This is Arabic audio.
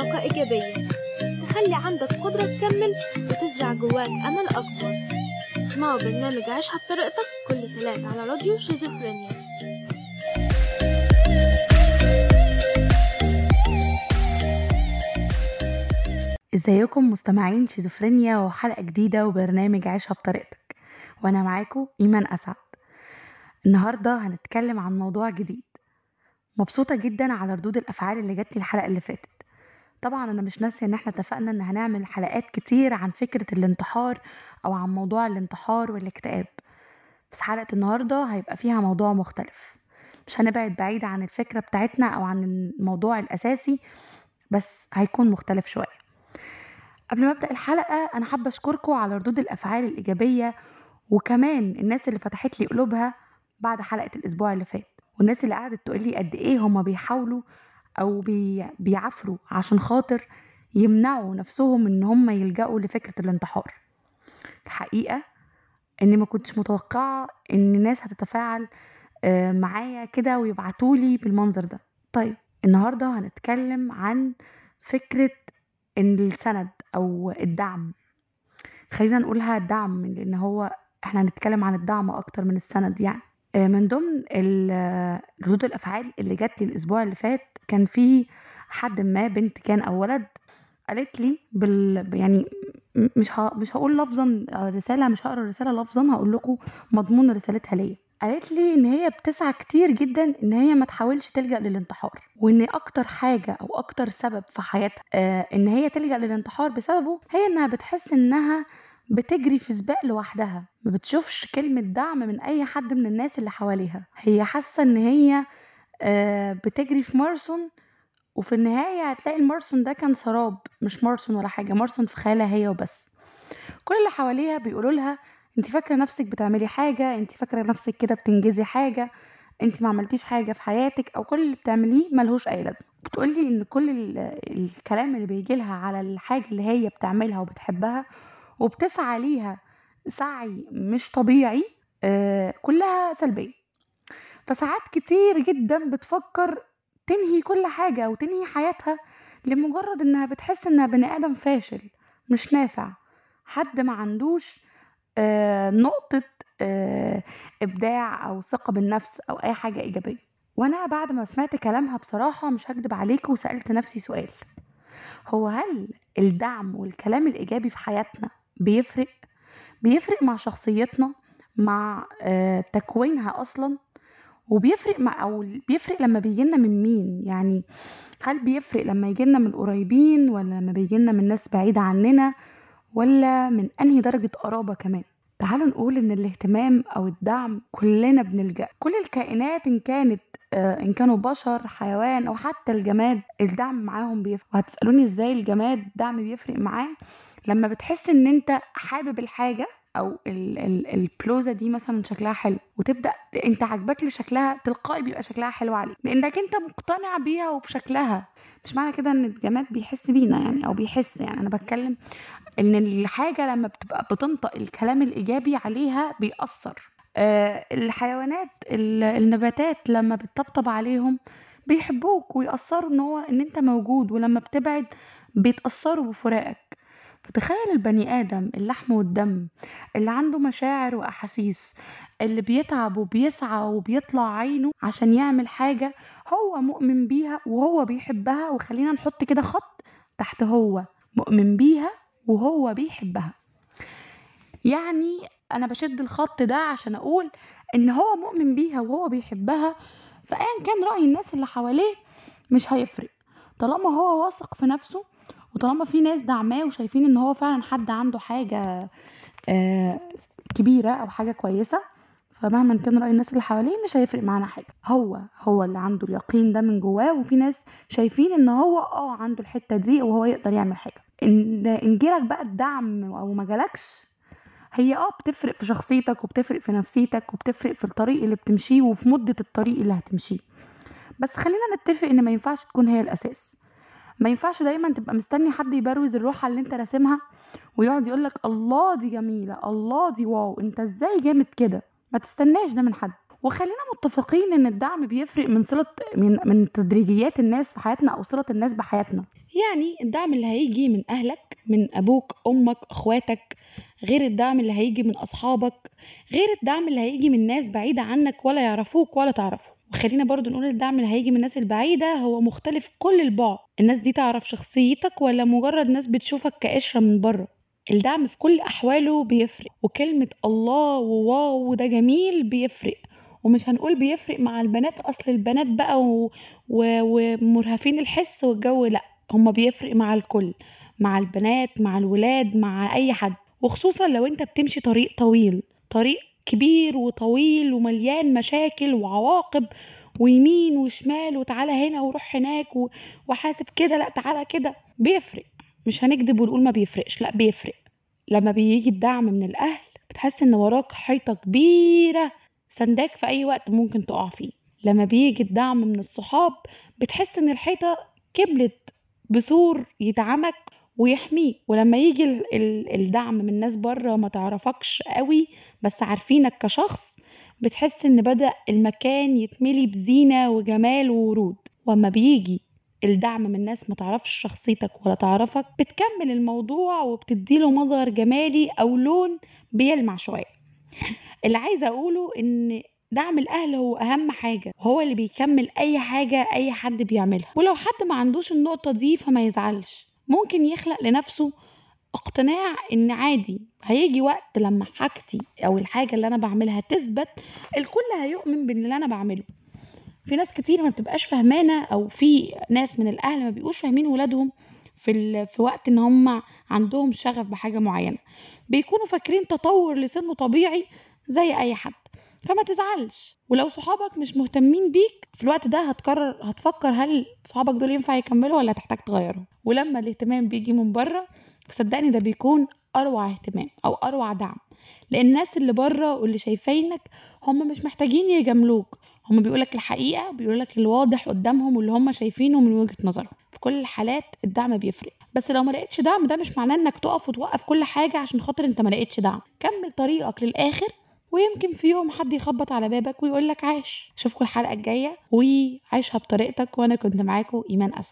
طاقة إيجابية. تخلي عندك قدرة تكمل وتزرع جواك أمل أكبر. اسمعوا برنامج عيشها بطريقتك كل تلات على راديو شيزوفرينيا. إزيكم مستمعين شيزوفرينيا وحلقة جديدة وبرنامج عيشها بطريقتك وأنا معاكم إيمان أسعد. النهاردة هنتكلم عن موضوع جديد. مبسوطة جدا على ردود الأفعال اللي جاتلي الحلقة اللي فاتت. طبعا أنا مش ناسية إن إحنا اتفقنا إن هنعمل حلقات كتير عن فكرة الانتحار أو عن موضوع الانتحار والاكتئاب. بس حلقة النهاردة هيبقى فيها موضوع مختلف. مش هنبعد بعيد عن الفكرة بتاعتنا أو عن الموضوع الأساسي بس هيكون مختلف شوية. قبل ما أبدأ الحلقة أنا حابة أشكركم على ردود الأفعال الإيجابية وكمان الناس اللي فتحت لي قلوبها بعد حلقة الأسبوع اللي فات. والناس اللي قعدت تقول لي قد إيه هما بيحاولوا أو بي بيعافروا عشان خاطر يمنعوا نفسهم إن هم يلجأوا لفكرة الانتحار. الحقيقة إني ما كنتش متوقعة إن الناس هتتفاعل آه، معايا كده ويبعتولي بالمنظر ده. طيب النهارده هنتكلم عن فكرة إن السند أو الدعم. خلينا نقولها الدعم لأن هو إحنا هنتكلم عن الدعم أكتر من السند يعني. من ضمن آه، ردود الأفعال اللي جات لي الأسبوع اللي فات كان في حد ما بنت كان أو ولد قالت لي بال يعني مش ه... مش هقول لفظا آه، رسالة مش هقرأ الرسالة لفظا هقول لكم مضمون رسالتها ليا. قالت لي إن هي بتسعى كتير جدا إن هي ما تحاولش تلجأ للانتحار وإن أكتر حاجة أو أكتر سبب في حياتها آه إن هي تلجأ للانتحار بسببه هي إنها بتحس إنها بتجري في سباق لوحدها ما بتشوفش كلمة دعم من أي حد من الناس اللي حواليها. هي حاسة إن هي آه، بتجري في ماراثون وفي النهاية هتلاقي الماراثون ده كان سراب مش ماراثون ولا حاجة ماراثون في خيالها هي وبس. كل اللي حواليها بيقولوا لها أنت فاكرة نفسك بتعملي حاجة؟ أنت فاكرة نفسك كده بتنجزي حاجة؟ أنت ما عملتيش حاجة في حياتك؟ أو كل اللي بتعمليه ملهوش أي لازمة. بتقولي إن كل ال- الكلام اللي بيجي لها على الحاجة اللي هي بتعملها وبتحبها وبتسعى ليها سعي مش طبيعي آه، كلها سلبية. فساعات كتير جدا بتفكر تنهي كل حاجة أو تنهي حياتها لمجرد إنها بتحس إنها بني آدم فاشل مش نافع. حد ما عندوش آه، نقطة آه، إبداع أو ثقة بالنفس أو أي حاجة إيجابية. وأنا بعد ما سمعت كلامها بصراحة مش هكدب عليك وسألت نفسي سؤال. هو هل الدعم والكلام الإيجابي في حياتنا بيفرق بيفرق مع شخصيتنا مع آه، تكوينها أصلا وبيفرق مع أو بيفرق لما بيجيلنا من مين. يعني هل بيفرق لما يجيلنا من القريبين ولا لما بيجيلنا من ناس بعيدة عننا ولا من أنهي درجة قرابة كمان؟ تعالوا نقول إن الاهتمام أو الدعم كلنا بنلجأ. كل الكائنات إن كانت آه، إن كانوا بشر حيوان أو حتى الجماد الدعم معاهم بيفرق. وهتسألوني إزاي الجماد الدعم بيفرق معاه؟ لما بتحس إن أنت حابب الحاجة أو ال ال البلوزة دي مثلا شكلها حلو وتبدأ أنت عاجباك لشكلها تلقائي بيبقى شكلها حلو عليك لأنك أنت مقتنع بيها وبشكلها. مش معنى كده إن الجماد بيحس بينا يعني أو بيحس يعني أنا بتكلم إن الحاجة لما بتبقى بتنطق الكلام الإيجابي عليها بيأثر. آه الحيوانات ال- النباتات لما بتطبطب عليهم بيحبوك ويأثروا إن هو إن أنت موجود ولما بتبعد بيتأثروا بفراقك. فتخيل البني آدم اللحم والدم اللي عنده مشاعر وأحاسيس اللي بيتعب وبيسعى وبيطلع عينه عشان يعمل حاجة هو مؤمن بيها وهو بيحبها وخلينا نحط كده خط تحت هو مؤمن بيها وهو بيحبها. يعني أنا بشد الخط ده عشان أقول إن هو مؤمن بيها وهو بيحبها فأيا كان رأي الناس اللي حواليه مش هيفرق. طالما هو واثق في نفسه وطالما في ناس دعماه وشايفين إن هو فعلا حد عنده حاجة آه، كبيرة أو حاجة كويسة فمهما كان رأي الناس اللي حواليه مش هيفرق معانا حاجة. هو هو اللي عنده اليقين ده من جواه وفي ناس شايفين إن هو آه عنده الحتة دي وهو يقدر يعمل حاجة. إن إن جالك بقى الدعم أو ما جالكش هي آه بتفرق في شخصيتك وبتفرق في نفسيتك وبتفرق في الطريق اللي بتمشيه وفي مدة الطريق اللي هتمشيه. بس خلينا نتفق إن ما ينفعش تكون هي الأساس. ما ينفعش دايما تبقى مستني حد يبروز الروحة اللي انت راسمها ويقعد يقولك الله دي جميلة الله دي واو انت إزاي جامد كده؟ ما تستناش ده من حد. وخلينا متفقين إن الدعم بيفرق من صلة من من تدريجيات الناس في حياتنا أو صلة الناس بحياتنا. يعني الدعم اللي هيجي من أهلك من أبوك أمك أخواتك غير الدعم اللي هيجي من أصحابك غير الدعم اللي هيجي من ناس بعيدة عنك ولا يعرفوك ولا تعرفه وخلينا برضو نقول الدعم اللي هيجي من الناس البعيدة هو مختلف كل البعد. الناس دي تعرف شخصيتك ولا مجرد ناس بتشوفك كقشرة من بره. الدعم في كل أحواله بيفرق وكلمة الله وواو ده جميل بيفرق. ومش هنقول بيفرق مع البنات أصل البنات بقى و... و... ومرهفين الحس والجو لأ هما بيفرق مع الكل. مع البنات مع الولاد مع أي حد. وخصوصا لو أنت بتمشي طريق طويل. طريق كبير وطويل ومليان مشاكل وعواقب ويمين وشمال وتعالى هنا وروح هناك. وحاسب كده لا تعالى كده. بيفرق. مش هنكذب ونقول ما بيفرقش لا بيفرق. لما بيجي الدعم من الأهل بتحس إن وراك حيطة كبيرة سنداك في أي وقت ممكن تقع فيه. لما بيجي الدعم من الصحاب بتحس إن الحيطة كملت بسور يدعمك ويحميه. ولما يجي ال- ال- الدعم من ناس بره ما تعرفكش قوي بس عارفينك كشخص بتحس إن بدأ المكان يتملي بزينة وجمال وورود. وأما بيجي الدعم من ناس ما تعرفش شخصيتك ولا تعرفك بتكمل الموضوع وبتديله مظهر جمالي أو لون بيلمع شوية. اللي عايزة أقوله إن دعم الأهل هو أهم حاجة. وهو اللي بيكمل أي حاجة أي حد بيعملها. ولو حد ما عندوش النقطة دي فما يزعلش. ممكن يخلق لنفسه اقتناع إن عادي هيجي وقت لما حاجتي أو الحاجة اللي أنا بعملها تثبت الكل هيؤمن باللي أنا بعمله في ناس كتير ما بتبقاش فهمانة أو في ناس من الأهل ما بيبقوش فاهمين ولادهم في. في وقت إن هم عندهم شغف بحاجة معينة بيكونوا فاكرين تطور لسنه طبيعي زي أي حد فما تزعلش. ولو صحابك مش مهتمين بيك في الوقت ده هتقرر هتفكر هل صحابك دول ينفع يكملوا ولا تحتاج تغيرهم. ولما الاهتمام بيجي من بره صدقني ده بيكون أروع اهتمام أو أروع دعم. لأن الناس اللي بره واللي شايفينك هم مش محتاجين يجاملوك. هم بيقولك الحقيقة بيقولك الواضح قدامهم واللي هم شايفينه من وجهة نظرهم. في كل الحالات الدعم بيفرق. بس لو ما لقيتش دعم ده مش معناه إنك تقف وتوقف كل حاجة عشان خاطر أنت ما لقيتش دعم. كمل طريقك للآخر ويمكن في يوم حد يخبط على بابك ويقول لك عاش. اشوفكم الحلقة الجاية وعيشها بطريقتك وأنا كنت معاكم إيمان اسد